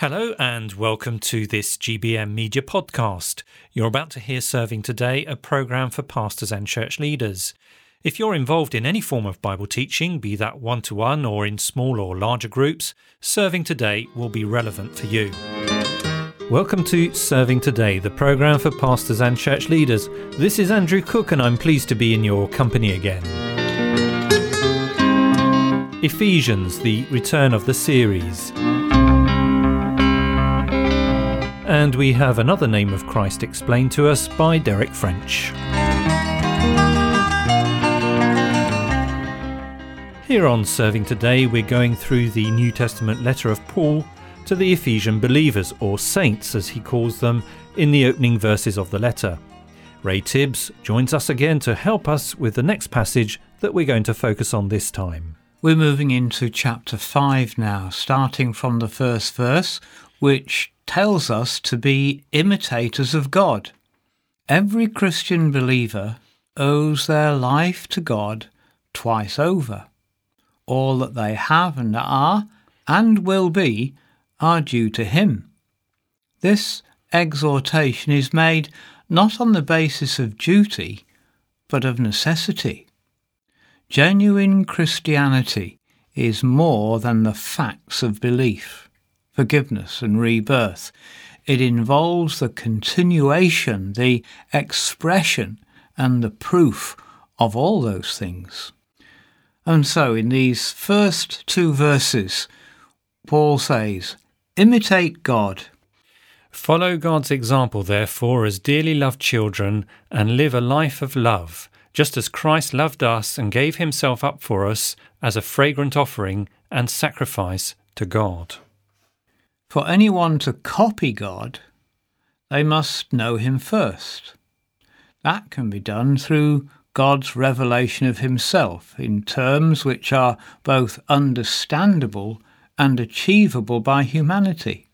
Hello and welcome to this GBM Media podcast. You're about to hear Serving Today, a program for pastors and church leaders. If you're involved in any form of Bible teaching, be that one to one or in small or larger groups, Serving Today will be relevant for you. Welcome to Serving Today, the program for pastors and church leaders. This is Andrew Cook, and I'm pleased to be in your company again. Ephesians, the return of the series. And we have another name of Christ explained to us by Derek French. Here on Serving Today, we're going through the New Testament letter of Paul to the Ephesian believers, or saints as he calls them, in the opening verses of the letter. Ray Tibbs joins us again to help us with the next passage that we're going to focus on this time. We're moving into chapter 5 now, starting from the first verse, which tells us to be imitators of God. Every Christian believer owes their life to God twice over. All that they have and are and will be are due to Him. This exhortation is made not on the basis of duty, but of necessity. Genuine Christianity is more than the facts of belief forgiveness and rebirth. It involves the continuation, the expression, and the proof of all those things. And so, in these first two verses, Paul says, Imitate God. Follow God's example, therefore, as dearly loved children, and live a life of love, just as Christ loved us and gave himself up for us as a fragrant offering and sacrifice to God. For anyone to copy God, they must know Him first. That can be done through God's revelation of Himself in terms which are both understandable and achievable by humanity.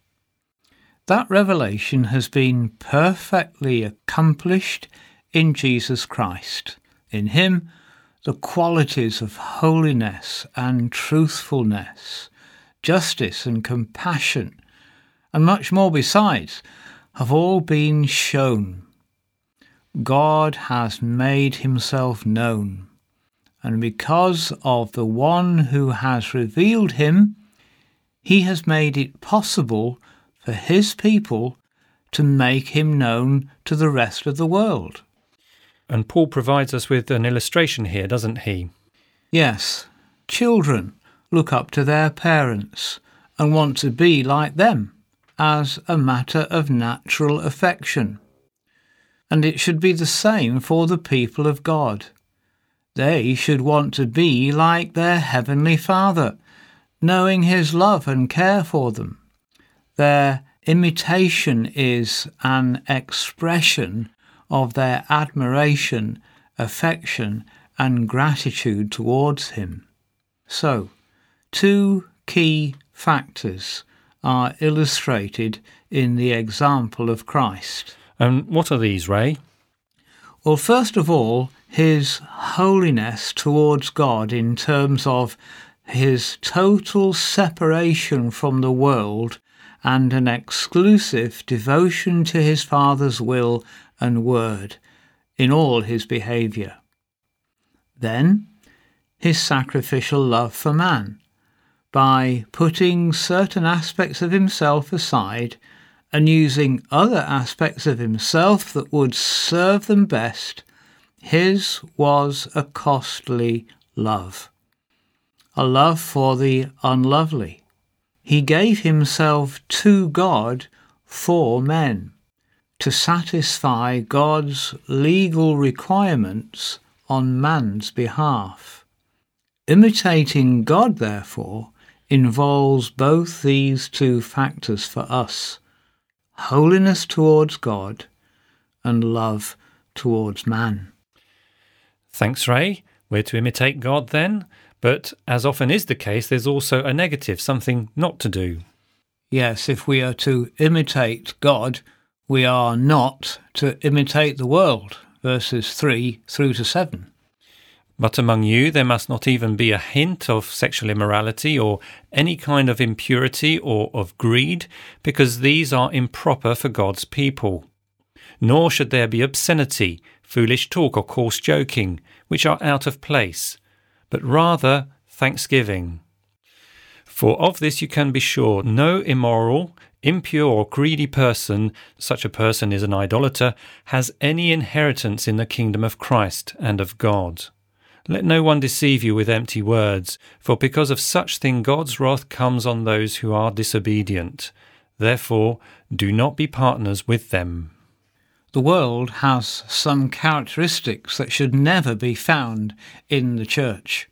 That revelation has been perfectly accomplished in Jesus Christ. In Him, the qualities of holiness and truthfulness, justice and compassion, and much more besides, have all been shown. God has made himself known, and because of the one who has revealed him, he has made it possible for his people to make him known to the rest of the world. And Paul provides us with an illustration here, doesn't he? Yes. Children look up to their parents and want to be like them as a matter of natural affection. And it should be the same for the people of God. They should want to be like their Heavenly Father, knowing His love and care for them. Their imitation is an expression of their admiration, affection, and gratitude towards Him. So, two key factors are illustrated in the example of Christ. And what are these, Ray? Well, first of all, his holiness towards God in terms of his total separation from the world and an exclusive devotion to his Father's will and word in all his behaviour. Then, his sacrificial love for man, by putting certain aspects of himself aside and using other aspects of himself that would serve them best, his was a costly love, a love for the unlovely. He gave himself to God for men to satisfy God's legal requirements on man's behalf. Imitating God, therefore, involves both these two factors for us holiness towards God and love towards man. Thanks, Ray. We're to imitate God then, but as often is the case, there's also a negative, something not to do. Yes, if we are to imitate God, we are not to imitate the world, verses 3 through to 7. But among you there must not even be a hint of sexual immorality or any kind of impurity or of greed, because these are improper for God's people. Nor should there be obscenity, foolish talk, or coarse joking, which are out of place, but rather thanksgiving. For of this you can be sure no immoral, impure, or greedy person, such a person is an idolater, has any inheritance in the kingdom of Christ and of God. Let no one deceive you with empty words, for because of such thing God's wrath comes on those who are disobedient. Therefore, do not be partners with them. The world has some characteristics that should never be found in the church.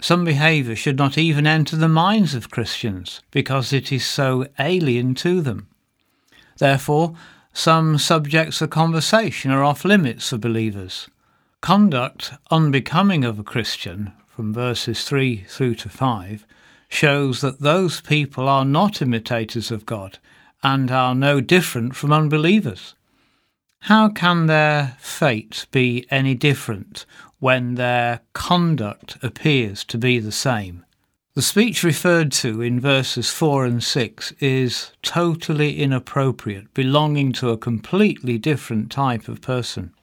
Some behaviour should not even enter the minds of Christians because it is so alien to them. Therefore, some subjects of conversation are off limits for believers. Conduct unbecoming of a Christian, from verses 3 through to 5, shows that those people are not imitators of God and are no different from unbelievers. How can their fate be any different when their conduct appears to be the same? The speech referred to in verses 4 and 6 is totally inappropriate, belonging to a completely different type of person.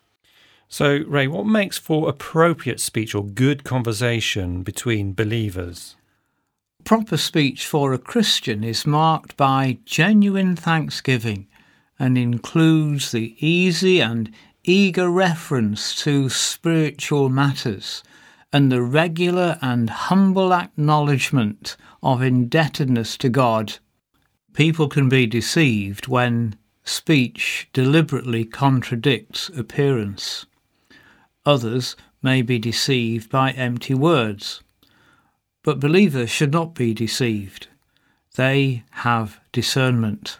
So, Ray, what makes for appropriate speech or good conversation between believers? Proper speech for a Christian is marked by genuine thanksgiving and includes the easy and eager reference to spiritual matters and the regular and humble acknowledgement of indebtedness to God. People can be deceived when speech deliberately contradicts appearance. Others may be deceived by empty words. But believers should not be deceived. They have discernment.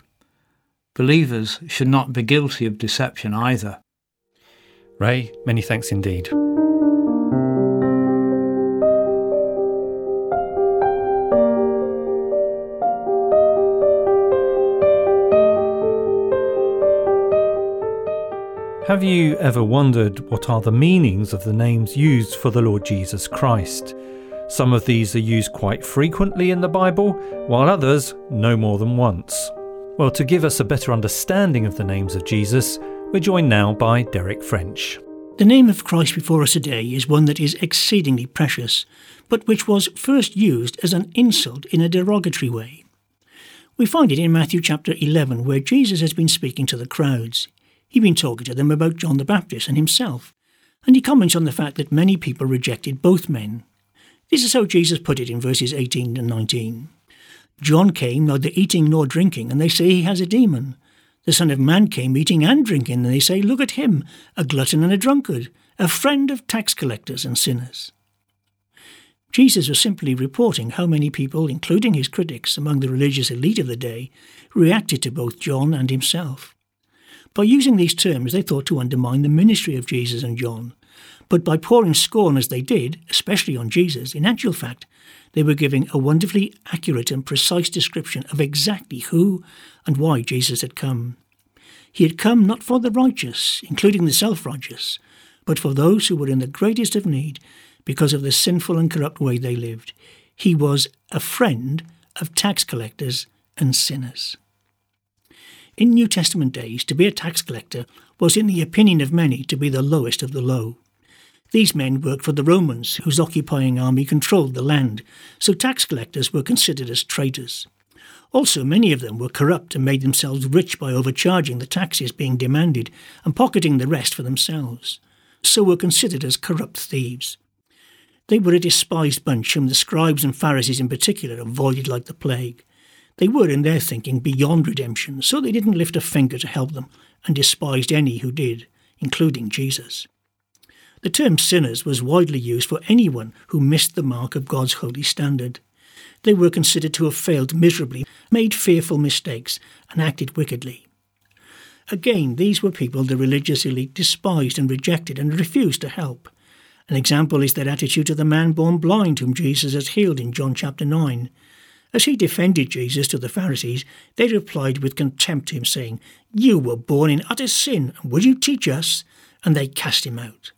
Believers should not be guilty of deception either. Ray, many thanks indeed. Have you ever wondered what are the meanings of the names used for the Lord Jesus Christ? Some of these are used quite frequently in the Bible, while others no more than once. Well, to give us a better understanding of the names of Jesus, we're joined now by Derek French. The name of Christ before us today is one that is exceedingly precious, but which was first used as an insult in a derogatory way. We find it in Matthew chapter 11, where Jesus has been speaking to the crowds. He'd been talking to them about John the Baptist and himself, and he comments on the fact that many people rejected both men. This is how Jesus put it in verses 18 and 19. John came neither eating nor drinking, and they say he has a demon. The Son of Man came eating and drinking, and they say, Look at him, a glutton and a drunkard, a friend of tax collectors and sinners. Jesus was simply reporting how many people, including his critics among the religious elite of the day, reacted to both John and himself. By using these terms, they thought to undermine the ministry of Jesus and John. But by pouring scorn as they did, especially on Jesus, in actual fact, they were giving a wonderfully accurate and precise description of exactly who and why Jesus had come. He had come not for the righteous, including the self righteous, but for those who were in the greatest of need because of the sinful and corrupt way they lived. He was a friend of tax collectors and sinners. In New Testament days, to be a tax collector was, in the opinion of many, to be the lowest of the low. These men worked for the Romans, whose occupying army controlled the land, so tax collectors were considered as traitors. Also, many of them were corrupt and made themselves rich by overcharging the taxes being demanded and pocketing the rest for themselves, so were considered as corrupt thieves. They were a despised bunch whom the scribes and Pharisees in particular avoided like the plague. They were, in their thinking, beyond redemption, so they didn't lift a finger to help them and despised any who did, including Jesus. The term sinners was widely used for anyone who missed the mark of God's holy standard. They were considered to have failed miserably, made fearful mistakes, and acted wickedly. Again, these were people the religious elite despised and rejected and refused to help. An example is their attitude to the man born blind whom Jesus has healed in John chapter 9. As he defended Jesus to the Pharisees, they replied with contempt to him, saying, You were born in utter sin, and would you teach us? And they cast him out.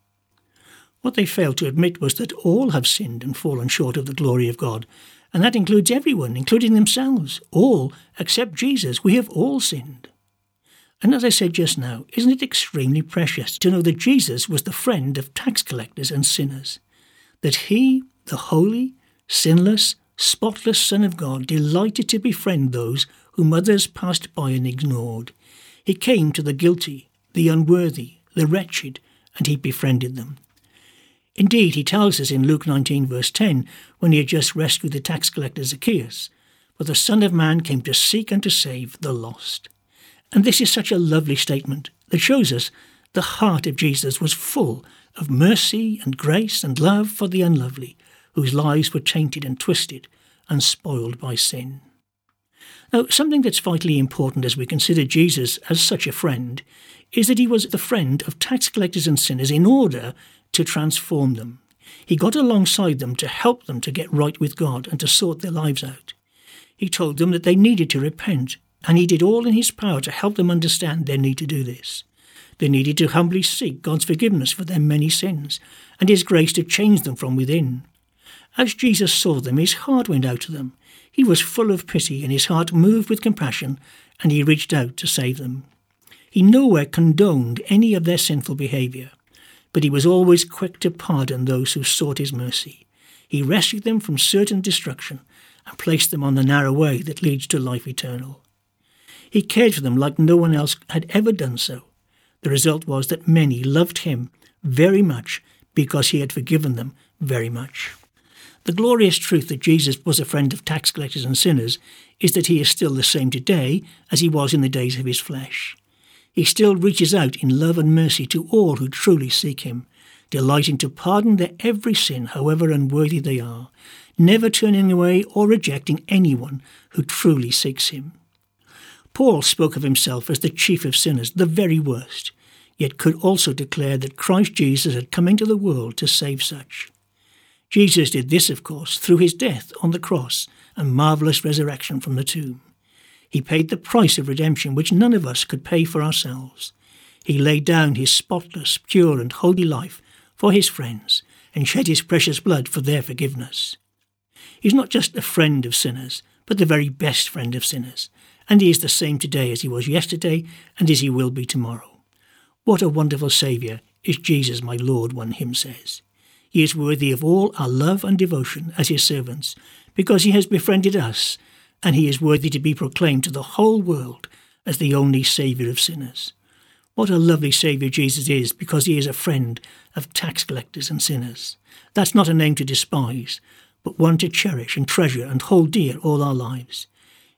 What they failed to admit was that all have sinned and fallen short of the glory of God, and that includes everyone, including themselves. All, except Jesus, we have all sinned. And as I said just now, isn't it extremely precious to know that Jesus was the friend of tax collectors and sinners? That he, the holy, sinless, spotless Son of God, delighted to befriend those whom others passed by and ignored. He came to the guilty, the unworthy, the wretched, and he befriended them. Indeed, he tells us in Luke 19, verse 10, when he had just rescued the tax collector Zacchaeus, For the Son of Man came to seek and to save the lost. And this is such a lovely statement that shows us the heart of Jesus was full of mercy and grace and love for the unlovely, whose lives were tainted and twisted and spoiled by sin. Now, something that's vitally important as we consider Jesus as such a friend is that he was the friend of tax collectors and sinners in order to transform them. He got alongside them to help them to get right with God and to sort their lives out. He told them that they needed to repent, and he did all in his power to help them understand their need to do this. They needed to humbly seek God's forgiveness for their many sins, and his grace to change them from within. As Jesus saw them, his heart went out to them. He was full of pity, and his heart moved with compassion, and he reached out to save them. He nowhere condoned any of their sinful behaviour but he was always quick to pardon those who sought his mercy. He rescued them from certain destruction and placed them on the narrow way that leads to life eternal. He cared for them like no one else had ever done so. The result was that many loved him very much because he had forgiven them very much. The glorious truth that Jesus was a friend of tax collectors and sinners is that he is still the same today as he was in the days of his flesh he still reaches out in love and mercy to all who truly seek him, delighting to pardon their every sin, however unworthy they are, never turning away or rejecting anyone who truly seeks him. Paul spoke of himself as the chief of sinners, the very worst, yet could also declare that Christ Jesus had come into the world to save such. Jesus did this, of course, through his death on the cross and marvellous resurrection from the tomb. He paid the price of redemption which none of us could pay for ourselves. He laid down his spotless, pure, and holy life for his friends and shed his precious blood for their forgiveness. He's not just a friend of sinners, but the very best friend of sinners, and he is the same today as he was yesterday and as he will be tomorrow. What a wonderful Saviour is Jesus, my Lord, one hymn says. He is worthy of all our love and devotion as his servants, because he has befriended us and he is worthy to be proclaimed to the whole world as the only Saviour of sinners. What a lovely Saviour Jesus is because he is a friend of tax collectors and sinners. That's not a name to despise, but one to cherish and treasure and hold dear all our lives.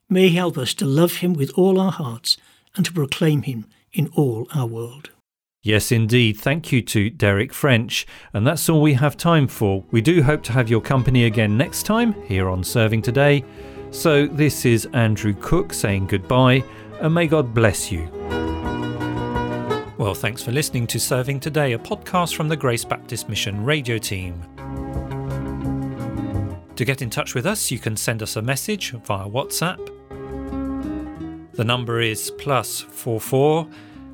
May he help us to love him with all our hearts and to proclaim him in all our world. Yes, indeed. Thank you to Derek French. And that's all we have time for. We do hope to have your company again next time here on Serving Today. So, this is Andrew Cook saying goodbye, and may God bless you. Well, thanks for listening to Serving Today, a podcast from the Grace Baptist Mission radio team. To get in touch with us, you can send us a message via WhatsApp. The number is plus four four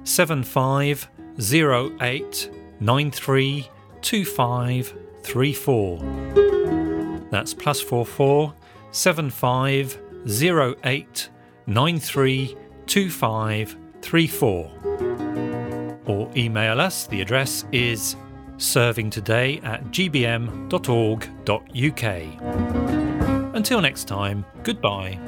seven five zero eight nine three two five three four. That's plus four four 7508 932534 or email us. The address is servingtoday at gbm.org.uk. Until next time, goodbye.